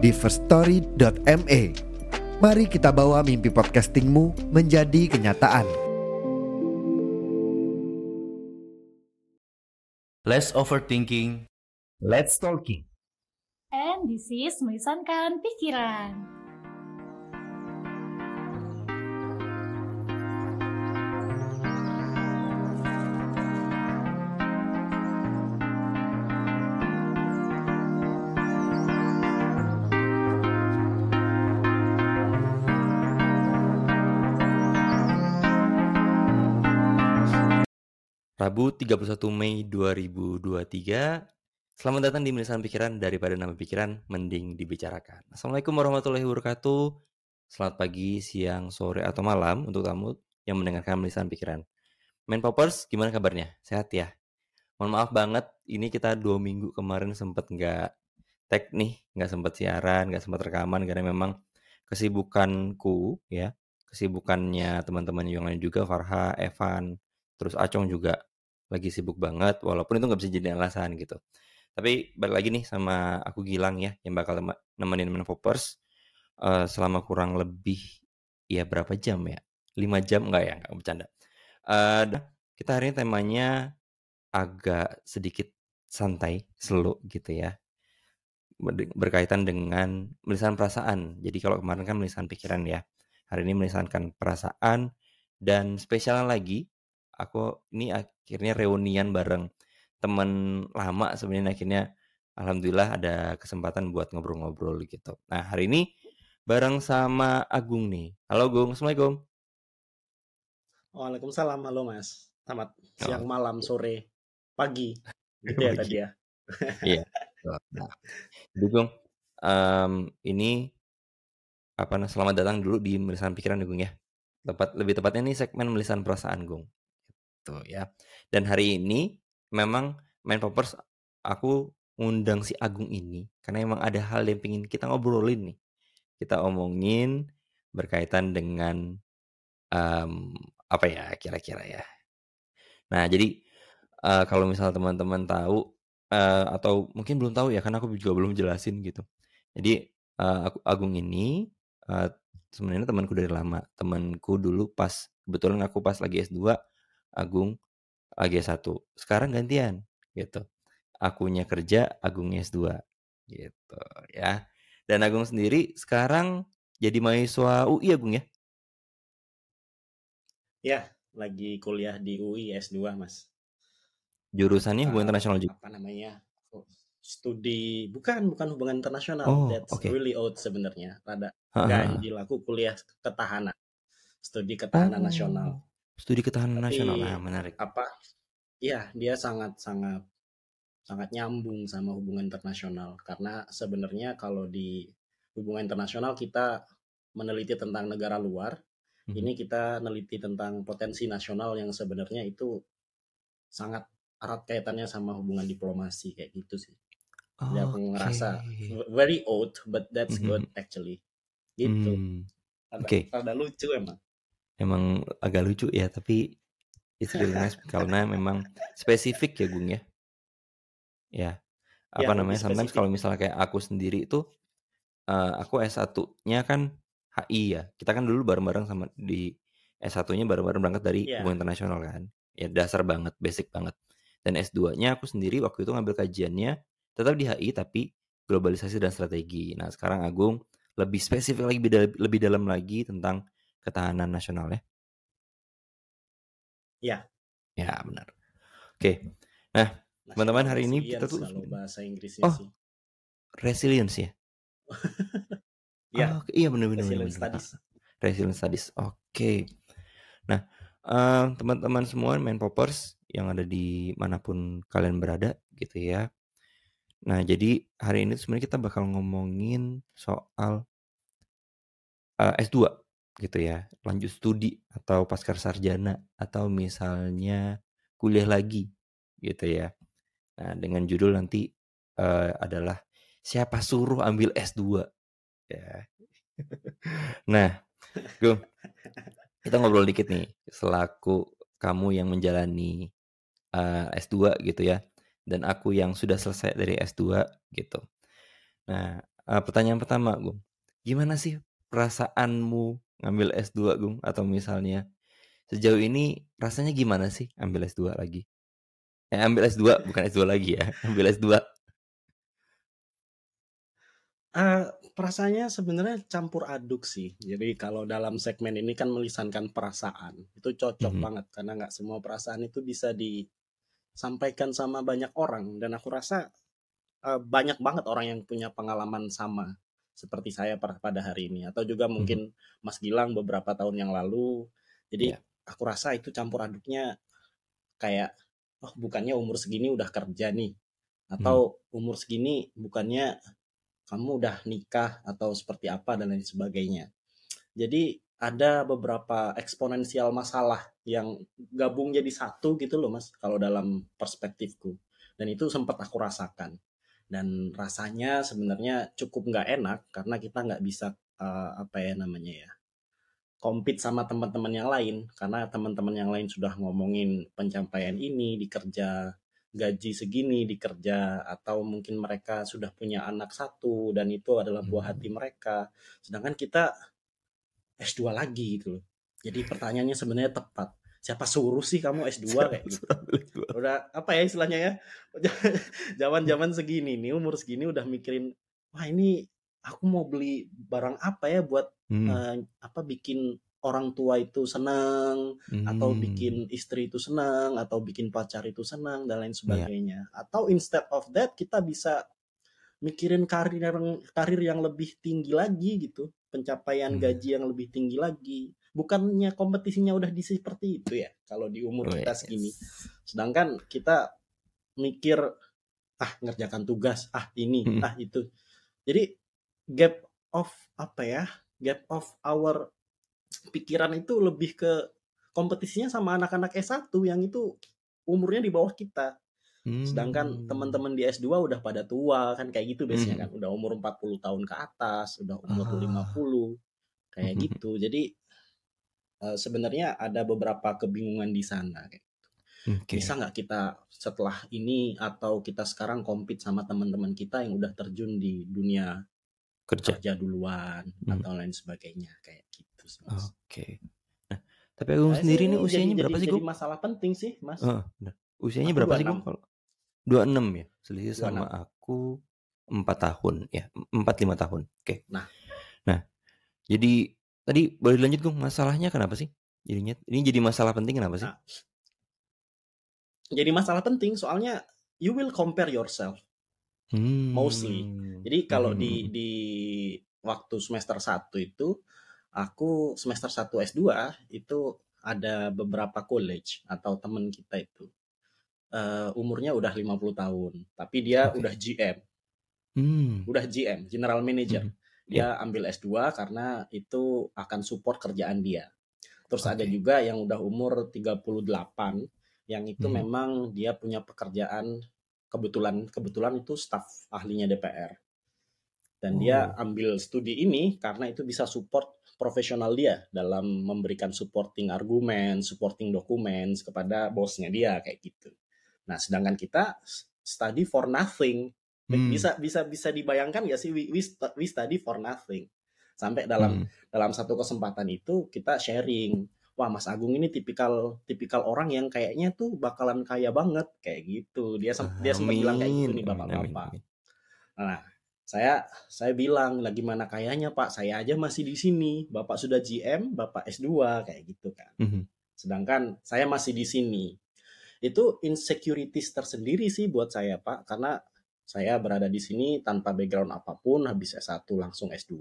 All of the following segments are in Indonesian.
di firststory.me. Mari kita bawa mimpi podcastingmu menjadi kenyataan. Less overthinking, Let's talking. And this is melisankan pikiran. Rabu 31 Mei 2023. Selamat datang di Melisan Pikiran daripada nama pikiran mending dibicarakan. Assalamualaikum warahmatullahi wabarakatuh. Selamat pagi, siang, sore, atau malam untuk kamu yang mendengarkan Melisan Pikiran. Main Poppers, gimana kabarnya? Sehat ya? Mohon maaf banget, ini kita dua minggu kemarin sempet nggak tag nih, nggak sempet siaran, nggak sempet rekaman karena memang kesibukanku ya, kesibukannya teman-teman yang lain juga, Farha, Evan, terus Acong juga lagi sibuk banget walaupun itu nggak bisa jadi alasan gitu. Tapi balik lagi nih sama aku Gilang ya yang bakal nemenin main Poppers eh, selama kurang lebih ya berapa jam ya? 5 jam nggak ya? Nggak bercanda. Dah, kita hari ini temanya agak sedikit santai slow gitu ya. Ber- berkaitan dengan melisan perasaan. Jadi kalau kemarin kan melisan pikiran ya. Hari ini melisankan perasaan dan spesialnya lagi aku ini akhirnya reunian bareng temen lama sebenarnya akhirnya alhamdulillah ada kesempatan buat ngobrol-ngobrol gitu. Nah hari ini bareng sama Agung nih. Halo Gung, assalamualaikum. Waalaikumsalam, halo Mas. Selamat Oh. siang, malam, sore, pagi. Gitu ya tadi ya. Iya. Nah, jadi Gung, em, ini apa nah, selamat datang dulu di Melisan Pikiran Gung ya. Tepat lebih tepatnya nih segmen Melisan Perasaan Gung. Gitu ya. Dan hari ini memang main poppers aku ngundang si Agung ini karena emang ada hal yang pengen kita ngobrolin nih. Kita omongin berkaitan dengan em, apa ya kira-kira ya. Nah, jadi eh, kalau misalnya teman-teman tahu eh, atau mungkin belum tahu ya karena aku juga belum jelasin gitu. Jadi eh, aku Agung ini eh, sebenarnya temanku dari lama. Temanku dulu pas kebetulan aku pas lagi S2, Agung lagi S1. Sekarang gantian gitu. Akunya kerja, Agungnya S2 gitu ya. Dan Agung sendiri sekarang jadi mahasiswa UI Agung ya. Ya, lagi kuliah di UI S2, Mas. Jurusannya hubungan internasional juga. apa namanya? Studi bukan bukan hubungan internasional. Oh, That's oke. really old sebenarnya. Rada Ha, ha, ha. ganjil aku kuliah ketahanan. Studi ketahanan nasional. Studi ketahanan Tapi nasional. Nah, menarik. apa? Ya, dia sangat sangat sangat nyambung sama hubungan internasional karena sebenarnya kalau di hubungan internasional kita meneliti tentang negara luar, Mhm. ini kita neliti tentang potensi nasional yang sebenarnya itu sangat erat kaitannya sama hubungan diplomasi kayak gitu sih. Aku Oke. ngerasa very old but that's Mhm. good actually. Gitu. Hmm, Oke. rada lucu emang. Emang agak lucu ya, tapi it's really nice karena memang spesifik ya, Gung ya. Ya. Ya, Apa lebih namanya? Sometimes kalau misalnya kayak aku sendiri itu eh, aku S1-nya kan HI ya. Kita kan dulu bareng-bareng sama di S1-nya bareng-bareng berangkat dari Iya. hubungan internasional kan. Ya dasar banget, basic banget. Dan S2-nya aku sendiri waktu itu ngambil kajiannya tetap di HI tapi globalisasi dan strategi. Nah, sekarang Agung lebih spesifik lagi lebih dalam lagi tentang ketahanan nasional ya. Ya. Ya, benar. Oke. Nah, Teman-teman, hari ini kita tuh- kalau bahasa Inggrisnya Oh. sih. resilience ya. Ya, Oh, iya benar benar Resilience benar. Studies. Resilience Studies. Oke. Nah, teman-teman semua main poppers yang ada di mana pun kalian berada gitu ya. Nah, jadi hari ini sebenarnya kita bakal ngomongin soal uh, S2 gitu ya, lanjut studi atau pasca sarjana atau misalnya kuliah lagi gitu ya. Nah, dengan judul nanti uh, adalah siapa suruh ambil S2 ya. nah, Gung, kita ngobrol dikit nih selaku kamu yang menjalani uh, S2 gitu ya dan aku yang sudah selesai dari S2 gitu. Nah, uh, pertanyaan pertama, Gung. Gimana sih perasaanmu ngambil S2, Gung? Atau misalnya sejauh ini rasanya gimana sih ambil S2 lagi? Eh, ambil S2, bukan S2 lagi ya. Ambil S2. Uh, perasaannya sebenarnya campur aduk sih. Jadi kalau dalam segmen ini kan melisankan perasaan, itu cocok mm -hmm. banget karena nggak semua perasaan itu bisa disampaikan sama banyak orang dan aku rasa uh, banyak banget orang yang punya pengalaman sama seperti saya pada hari ini atau juga mungkin mm-hmm. Mas Gilang beberapa tahun yang lalu. Jadi yeah. aku rasa itu campur aduknya kayak oh bukannya umur segini udah kerja nih atau hmm. umur segini bukannya kamu udah nikah atau seperti apa dan lain sebagainya. Jadi ada beberapa eksponensial masalah yang gabung jadi satu gitu loh mas kalau dalam perspektifku dan itu sempat aku rasakan dan rasanya sebenarnya cukup nggak enak karena kita nggak bisa uh, apa ya namanya ya compete sama teman-teman yang lain. Karena teman-teman yang lain sudah ngomongin pencapaian ini di kerja gaji segini di kerja atau mungkin mereka sudah punya anak satu dan itu adalah buah hati hmm. mereka. Sedangkan kita S2 lagi gitu loh. Jadi pertanyaannya sebenarnya tepat siapa suruh sih kamu S2 kayak gitu udah apa ya istilahnya ya zaman-zaman segini nih umur segini udah mikirin wah ini aku mau beli barang apa ya buat hmm. uh, apa bikin orang tua itu senang hmm. atau bikin istri itu senang atau bikin pacar itu senang dan lain iya. sebagainya yeah. atau instead of that kita bisa mikirin karir yang karir yang lebih tinggi lagi gitu pencapaian hmm. gaji yang lebih tinggi lagi bukannya kompetisinya udah di seperti itu ya kalau di umur oh, kita segini sedangkan kita mikir ah ngerjakan tugas ah ini hmm. ah itu jadi gap of apa ya gap of our pikiran itu lebih ke kompetisinya sama anak-anak S1 yang itu umurnya di bawah kita. Hmm. Sedangkan teman-teman di S2 udah pada tua kan kayak gitu biasanya hmm. kan, udah umur 40 tahun ke atas, udah umur ah. 50 kayak hmm. gitu. Jadi uh, sebenarnya ada beberapa kebingungan di sana kayak gitu. Okay. Bisa nggak kita setelah ini atau kita sekarang compete sama teman-teman kita yang udah terjun di dunia kerja, kerja duluan hmm. atau lain sebagainya kayak gitu. Oke. Okay. Nah, tapi aku nah, sendiri nih usianya jadi, berapa jadi, sih gue? masalah penting sih mas. Uh, nah. Usianya aku berapa 26. sih gue kalau? 26 ya, selisih 26. sama aku empat tahun ya, empat lima tahun. Oke. Okay. Nah, nah, jadi tadi boleh dilanjut gue masalahnya kenapa sih? Jadinya ini jadi masalah penting kenapa sih? Nah, jadi masalah penting soalnya you will compare yourself hmm. mostly. Jadi kalau hmm. di di waktu semester 1 itu aku semester 1 S2 itu ada beberapa college atau teman kita itu uh, umurnya udah 50 tahun, tapi dia okay. udah GM. Hmm. Udah GM, General Manager. Hmm. Dia yeah. ambil S2 karena itu akan support kerjaan dia. Terus okay. ada juga yang udah umur 38 yang itu hmm. memang dia punya pekerjaan kebetulan kebetulan itu staf ahlinya DPR dan oh. dia ambil studi ini karena itu bisa support profesional dia dalam memberikan supporting argumen, supporting documents kepada bosnya dia kayak gitu. Nah, sedangkan kita study for nothing. Hmm. Bisa bisa bisa dibayangkan gak sih we, we study for nothing. Sampai dalam hmm. dalam satu kesempatan itu kita sharing wah Mas Agung ini tipikal tipikal orang yang kayaknya tuh bakalan kaya banget kayak gitu. Dia dia sempat bilang kayak gitu nih bapak-bapak. Nah, saya saya bilang lagi mana kayanya Pak? Saya aja masih di sini. Bapak sudah GM, Bapak S2 kayak gitu kan. Mm -hmm. Sedangkan saya masih di sini. Itu insecurities tersendiri sih buat saya Pak karena saya berada di sini tanpa background apa pun, habis S1 langsung S2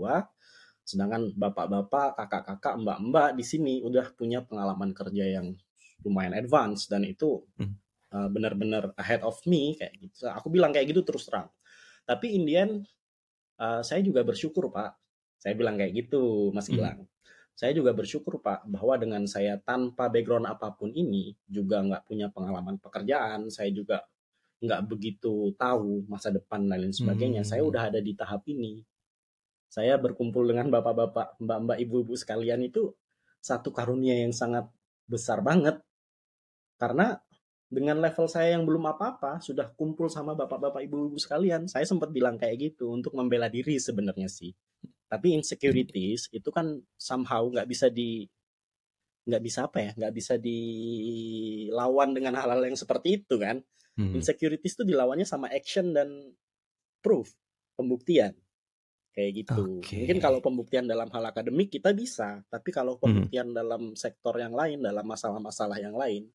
Sedangkan bapak-bapak, kakak-kakak, mbak-mbak di sini udah punya pengalaman kerja yang lumayan advance dan itu hmm. uh, benar-benar ahead of me kayak gitu. Aku bilang kayak gitu terus terang. Tapi Indian uh, saya juga bersyukur Pak. Saya bilang kayak gitu Mas Hmm. Gilang. Saya juga bersyukur Pak bahwa dengan saya tanpa background apa pun ini juga nggak punya pengalaman pekerjaan, saya juga nggak begitu tahu masa depan dan lain sebagainya. Saya Hmm. udah ada di tahap ini. Saya berkumpul dengan bapak-bapak, mbak-mbak, ibu-ibu sekalian itu satu karunia yang sangat besar banget. Karena dengan level saya yang belum apa-apa, sudah kumpul sama bapak-bapak, ibu-ibu sekalian, saya sempat bilang kayak gitu untuk membela diri sebenarnya sih. Tapi insecurities itu kan somehow nggak bisa di nggak bisa apa ya, nggak bisa dilawan dengan hal-hal yang seperti itu kan. Hmm. Insecurities itu dilawannya sama action dan proof, pembuktian. Kayak gitu. Oke. Mungkin kalau pembuktian dalam hal akademik kita bisa, tapi kalau Hmm. pembuktian dalam sektor yang lain, dalam masalah-masalah yang lain,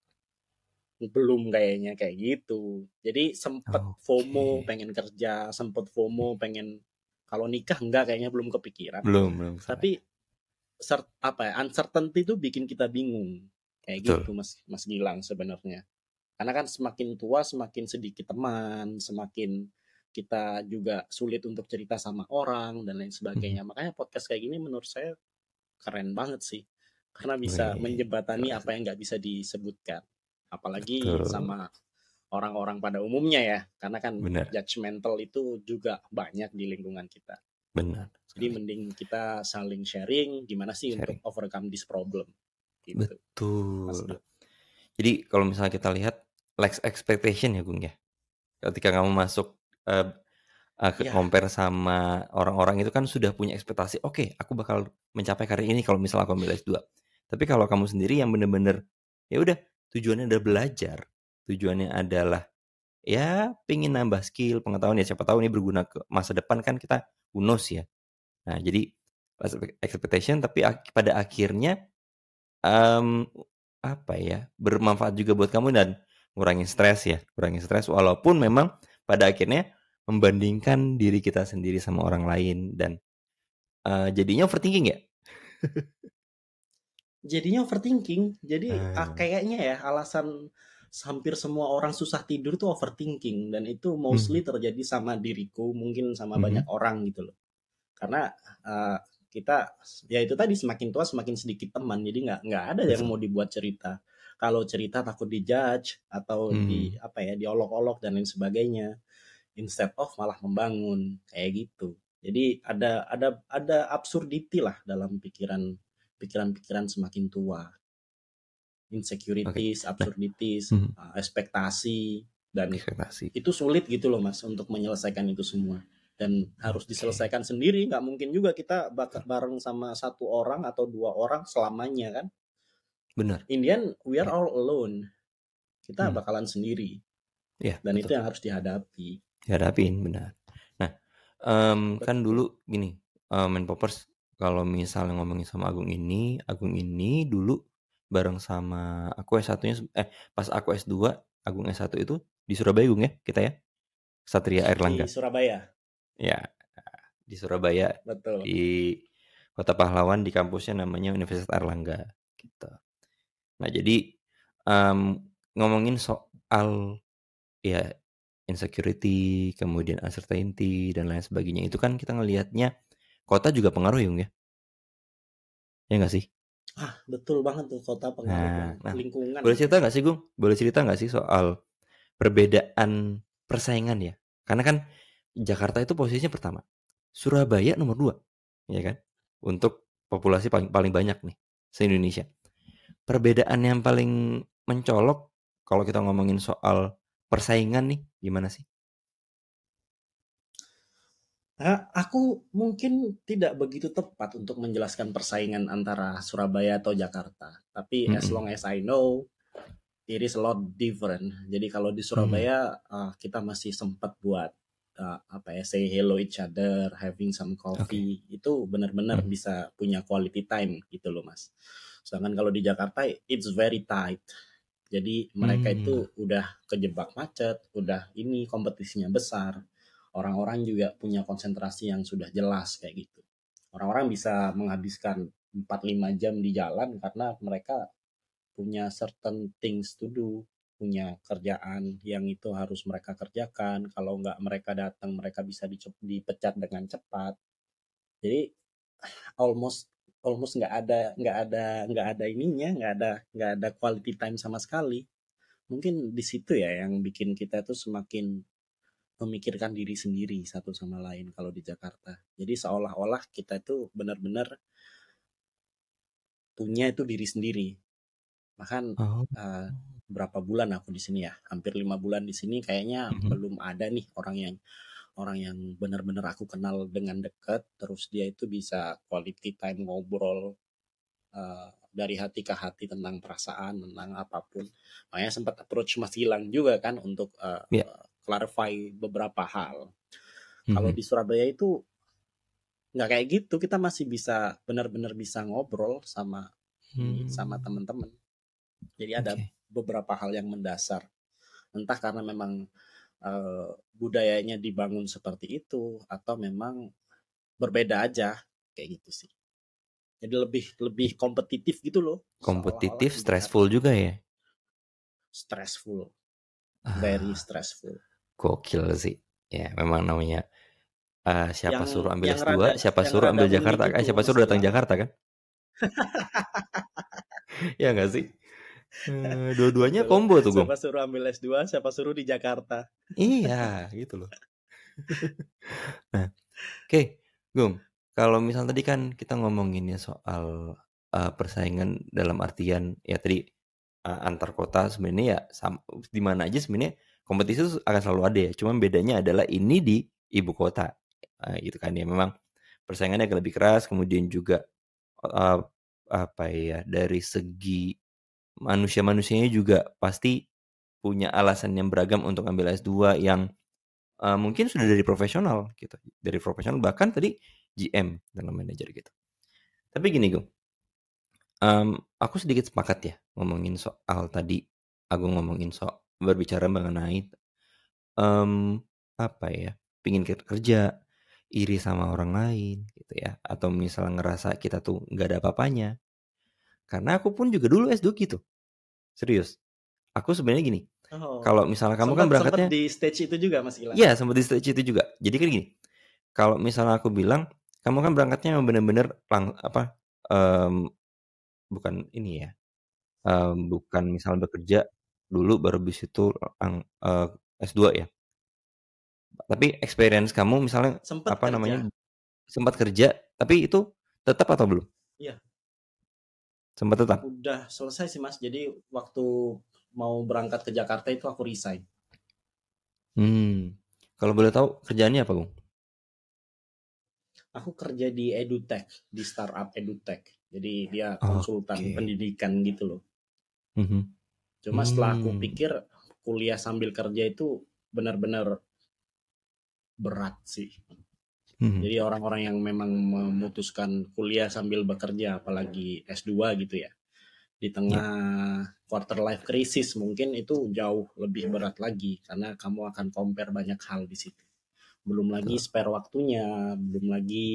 belum kayaknya kayak gitu. Jadi sempet Oke. FOMO pengen kerja, sempet FOMO pengen kalau nikah enggak kayaknya belum kepikiran. Belum, belum. Tapi apa ya, uncertainty itu bikin kita bingung. Kayak Betul. gitu Mas Mas Gilang sebenarnya. Karena kan semakin tua semakin sedikit teman, semakin kita juga sulit untuk cerita sama orang dan lain sebagainya. Hmm. Makanya podcast kayak gini menurut saya keren banget sih. Karena bisa Wih, menjembatani keren. apa yang nggak bisa disebutkan. Apalagi Betul. sama orang-orang pada umumnya ya. Karena kan Benar. judgmental itu juga banyak di lingkungan kita. Benar. Jadi mending kita saling sharing gimana sih Sharing. untuk overcome this problem. Gitu. Betul. Jadi kalau misalnya kita lihat lax expectation ya Gung ya. Ketika kamu masuk eh, eh, ke Ya. compare sama orang-orang itu kan sudah punya ekspektasi, oke, aku bakal mencapai karir ini kalau misalnya aku ambil S2. Tapi kalau kamu sendiri yang bener-bener ya udah tujuannya adalah belajar, tujuannya adalah ya pengen nambah skill, pengetahuan ya siapa tahu ini berguna ke masa depan kan kita unos ya. Nah, jadi expectation tapi ak- pada akhirnya em, apa ya bermanfaat juga buat kamu dan ngurangin stres ya ngurangin stres walaupun memang pada akhirnya membandingkan diri kita sendiri sama orang lain dan eh, jadinya overthinking ya Jadinya overthinking. Jadi ah, Hmm. kayaknya ya alasan hampir semua orang susah tidur tuh overthinking dan itu mostly terjadi sama diriku, mungkin sama Mhm. banyak orang gitu loh. Karena eh, kita ya itu tadi semakin tua semakin sedikit teman, jadi nggak nggak ada yang mau dibuat cerita. Kalau cerita takut dijudge atau di apa ya diolok-olok dan lain sebagainya. Instead of malah membangun kayak gitu. Jadi ada ada ada absurdity lah dalam pikiran pikiran-pikiran semakin tua. Insecurities, absurdities, Mhm. uh, ekspektasi dan ekspektasi itu sulit gitu loh mas untuk menyelesaikan itu semua dan harus diselesaikan sendiri nggak mungkin juga kita bak- bareng sama satu orang atau dua orang selamanya kan benar. Indian we are Ya. all alone. Kita Hmm. bakalan sendiri. Ya dan itu betul. yang harus dihadapi. Dihadapin benar. Nah em, kan dulu gini em, main poppers kalau misalnya ngomongin sama Agung ini Agung ini dulu bareng sama aku S1-nya se- eh pas aku S2 Agung S1 itu di Surabaya Gung ya kita ya? Satria Airlangga. Di Surabaya. Ya di Surabaya betul. di Kota Pahlawan di kampusnya namanya Universitas Airlangga gitu. Nah jadi em, ngomongin soal ya insecurity, kemudian uncertainty dan lain sebagainya itu kan kita ngelihatnya kota juga pengaruh ya, ya? Ya nggak sih? ah betul banget tuh kota pengaruh Nah, banget. nah, lingkungan Boleh cerita nggak sih, Gung? Boleh cerita nggak sih soal perbedaan persaingan ya? Karena kan Jakarta itu posisinya pertama, Surabaya nomor dua, ya kan? Untuk populasi paling paling banyak nih se Indonesia. Perbedaan yang paling mencolok kalau kita ngomongin soal persaingan nih, gimana sih? Nah, aku mungkin tidak begitu tepat untuk menjelaskan persaingan antara Surabaya atau Jakarta. Tapi as Mm-mm. long as I know, it is a lot different. Jadi kalau di Surabaya uh, kita masih sempat buat uh, apa ya say hello each other, having some coffee, itu benar-benar Mhm. bisa punya quality time gitu loh mas. Sedangkan kalau di Jakarta it's very tight. Jadi mereka Hmm. itu udah kejebak macet, udah ini kompetisinya besar orang-orang juga punya konsentrasi yang sudah jelas kayak gitu. Orang-orang bisa menghabiskan 4-5 jam di jalan karena mereka punya certain things to do. punya kerjaan yang itu harus mereka kerjakan. Kalau nggak mereka datang, mereka bisa dipecat dengan cepat. Jadi almost almost nggak ada nggak ada nggak ada ininya, nggak ada nggak ada quality time sama sekali. Mungkin di situ ya yang bikin kita tuh semakin memikirkan diri sendiri satu sama lain kalau di Jakarta. Jadi seolah-olah kita itu benar-benar punya itu diri sendiri. Bahkan Oh. eh, berapa bulan aku di sini ya, hampir lima bulan di sini kayaknya Mhm. belum ada nih orang yang orang yang benar-benar aku kenal dengan dekat, terus dia itu bisa quality time ngobrol eh, dari hati ke hati tentang perasaan, tentang apa pun. Makanya sempat approach Mas Gilang juga kan untuk Iya. eh, clarify beberapa hal. Kalau Mhm. di Surabaya itu nggak kayak gitu, kita masih bisa benar-benar bisa ngobrol sama Hmm. sama teman-teman. Jadi ada Oke. beberapa hal yang mendasar. Entah karena memang eh, budayanya dibangun seperti itu atau memang berbeda aja kayak gitu sih. Jadi lebih lebih kompetitif gitu loh. Kompetitif, stressful juga ya. Stressful, Ah, very stressful. gokil sih. Ya, memang namanya eh, siapa Yang suruh ambil yang S2, rada siapa suruh ambil Jakarta, eh siapa suruh datang. Jakarta kan? Ya nggak sih? Eh, dua-duanya combo tuh, Gong. siapa suruh ambil S2, siapa suruh di Jakarta. Iya, gitu loh. Nah, oke, Gong. Kalau misal tadi kan kita ngomonginnya soal eh, persaingan dalam artian ya tadi eh, antar kota sebenarnya ya sam- di mana aja sebenarnya kompetisi itu akan selalu ada ya. Cuman bedanya adalah ini di ibu kota, Eh, gitu kan ya. Memang persaingannya agak lebih keras, kemudian juga eh, apa ya dari segi manusia-manusianya juga pasti punya alasan yang beragam untuk ambil S2 yang eh, mungkin sudah dari profesional gitu. Dari profesional bahkan tadi GM dalam manajer gitu. Tapi gini, Gung. Em, aku sedikit sepakat ya ngomongin soal tadi Agung ngomongin soal berbicara mengenai em, apa ya pingin ker- kerja iri sama orang lain gitu ya atau misalnya ngerasa kita tuh nggak ada apa-apanya karena aku pun juga dulu S2 gitu serius aku sebenarnya gini Oh, kalau misalnya kamu kan sempat sempat berangkatnya di stage itu juga Mas Gilang. Iya, sempat di stage itu juga. Jadi kan gini, kalau misalnya aku bilang, kamu kan berangkatnya memang bener-bener lang apa em, bukan ini ya, em, bukan misalnya bekerja dulu baru bis itu lang, eh, S2 ya. Tapi experience kamu misalnya Sempat apa kerja. namanya sempat kerja, tapi itu tetap atau belum? Iya. Sempat tetap. Udah selesai sih Mas. Jadi waktu mau berangkat ke Jakarta itu aku resign. Hmm. Kalau boleh tahu kerjaannya apa, Gung? Aku kerja di edutech, di startup edutech. Jadi dia konsultan pendidikan gitu loh. Mhm. Cuma setelah aku Hmm. pikir kuliah sambil kerja itu benar-benar berat sih. Mhm. Jadi orang-orang yang memang memutuskan kuliah sambil bekerja, apalagi S2 gitu ya, di tengah quarter life crisis mungkin itu jauh lebih berat lagi karena kamu akan compare banyak hal di situ. Belum lagi spare waktunya, belum lagi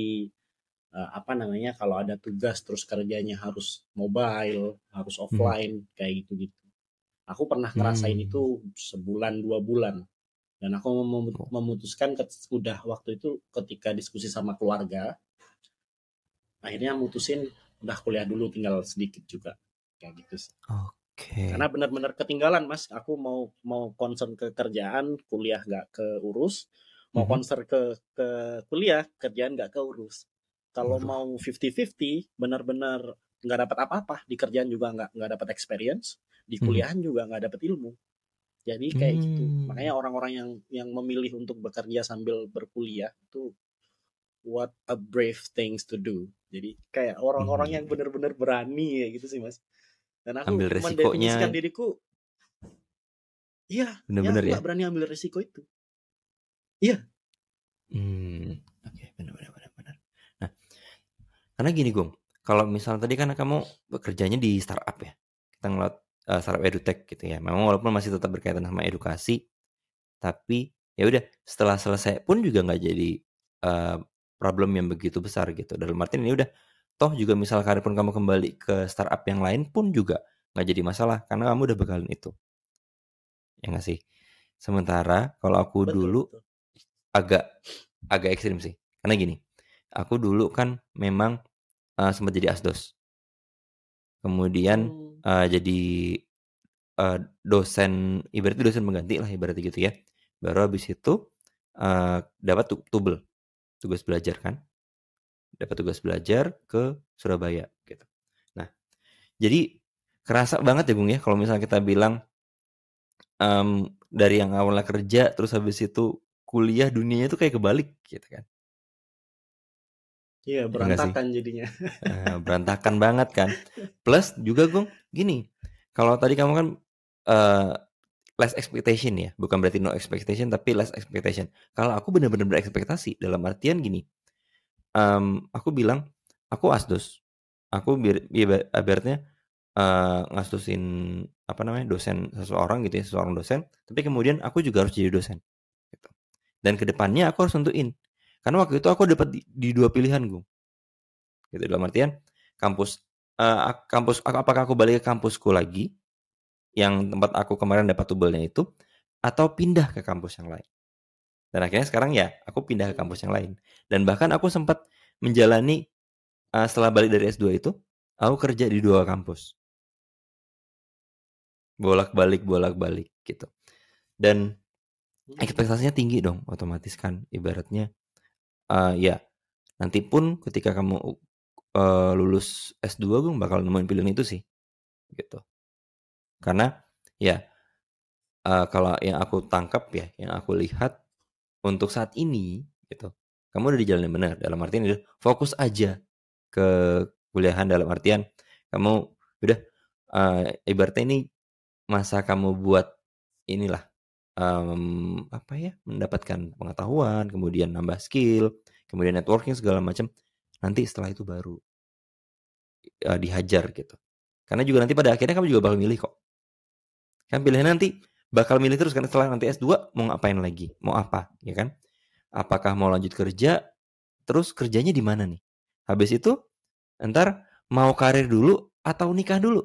eh, apa namanya kalau ada tugas terus kerjanya harus mobile, harus offline kayak gitu-gitu. Aku pernah ngerasain Hmm. itu sebulan dua bulan dan aku Oh. memutuskan udah waktu itu ketika diskusi sama keluarga akhirnya mutusin udah kuliah dulu tinggal sedikit juga kayak gitu sih. Oke. karena benar-benar ketinggalan mas aku mau mau concern ke kerjaan kuliah nggak keurus mau Mhm. concern ke ke kuliah kerjaan nggak keurus kalau mau 50-50 benar-benar nggak dapat apa-apa di kerjaan juga nggak nggak dapat experience di Mhm. kuliahan juga nggak dapat ilmu jadi kayak gitu Hmm. makanya orang-orang yang yang memilih untuk bekerja sambil berkuliah itu what a brave things to do jadi kayak orang-orang Hmm. yang benar-benar berani ya gitu sih mas dan aku Ambil resikonya. mendefinisikan diriku iya Bener-bener ya, ya. berani ambil resiko itu Hmm, oke, benar benar benar benar. Nah, karena gini, Gong, kalau misal tadi kan kamu bekerjanya di startup ya, kita ngeliat eh, startup edutech gitu ya. Memang walaupun masih tetap berkaitan sama edukasi, tapi ya udah setelah selesai pun juga nggak jadi eh, problem yang begitu besar gitu. Dalam artian ini udah, toh juga misal karir pun kamu kembali ke startup yang lain pun juga nggak jadi masalah karena kamu udah bekalin itu. ya nggak sih sementara kalau aku Betul, dulu betul. agak agak ekstrim sih karena gini aku dulu kan memang eh, sempat jadi asdos kemudian Hmm. Eh, jadi eh, dosen ibaratnya dosen pengganti lah ibaratnya gitu ya. Baru habis itu eh, dapat tu- tubel tugas belajar kan. Dapat tugas belajar ke Surabaya gitu. Nah jadi kerasa banget ya Bung ya kalau misalnya kita bilang em, dari yang awalnya kerja terus habis itu kuliah dunianya itu kayak kebalik gitu kan Iya, sih? berantakan jadinya. Eh, berantakan banget kan. Plus juga gue gini, kalau tadi kamu kan eh less expectation ya, bukan berarti no expectation tapi less expectation. Kalau aku benar-benar berekspektasi dalam artian gini, em, aku bilang aku asdos, aku biar biar- ibaratnya ngastusin apa namanya dosen seseorang gitu ya, seseorang dosen, tapi kemudian aku juga harus jadi dosen. Gitu. Dan ke depannya aku harus tentuin, karena waktu itu aku dapat di, di dua pilihan gue gitu dalam artian kampus ak- kampus ak- apakah aku balik ke kampusku lagi yang tempat aku kemarin dapat tubelnya itu atau pindah ke kampus yang lain? Dan akhirnya sekarang ya aku pindah ke kampus yang lain. Dan bahkan aku sempat menjalani eh, setelah balik dari S2 itu aku kerja di dua kampus. Bolak-balik bolak-balik gitu. Dan Hmm. ekspektasinya tinggi dong otomatis kan ibaratnya eh, ya nanti pun ketika kamu eh, lulus S2 gue bakal nemuin pilihan itu sih gitu. Karena ya eh, kalau yang aku tangkap ya yang aku lihat untuk saat ini gitu kamu udah di jalan yang benar dalam artian udah fokus aja ke kuliahan dalam artian kamu udah eh, ibaratnya ini masa kamu buat inilah em, apa ya mendapatkan pengetahuan kemudian nambah skill kemudian networking segala macam nanti setelah itu baru eh, dihajar gitu. Karena juga nanti pada akhirnya kamu juga bakal milih kok. Kan pilihan nanti bakal milih terus kan setelah nanti S2 mau ngapain lagi mau apa ya kan? Apakah mau lanjut kerja terus kerjanya di mana nih? Habis itu ntar mau karir dulu atau nikah dulu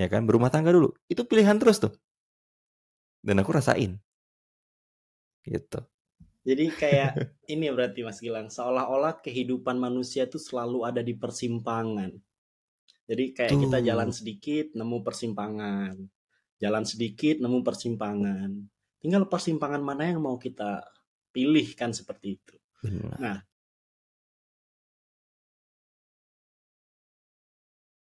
ya kan? Berumah tangga dulu. Itu pilihan terus tuh dan aku rasain gitu Jadi kayak ini berarti Mas Gilang, seolah-olah kehidupan manusia tuh selalu ada di persimpangan. Jadi kayak kita Tuh. jalan sedikit nemu persimpangan. Jalan sedikit nemu persimpangan. Tinggal persimpangan mana yang mau kita pilih kan seperti itu. benar Nah,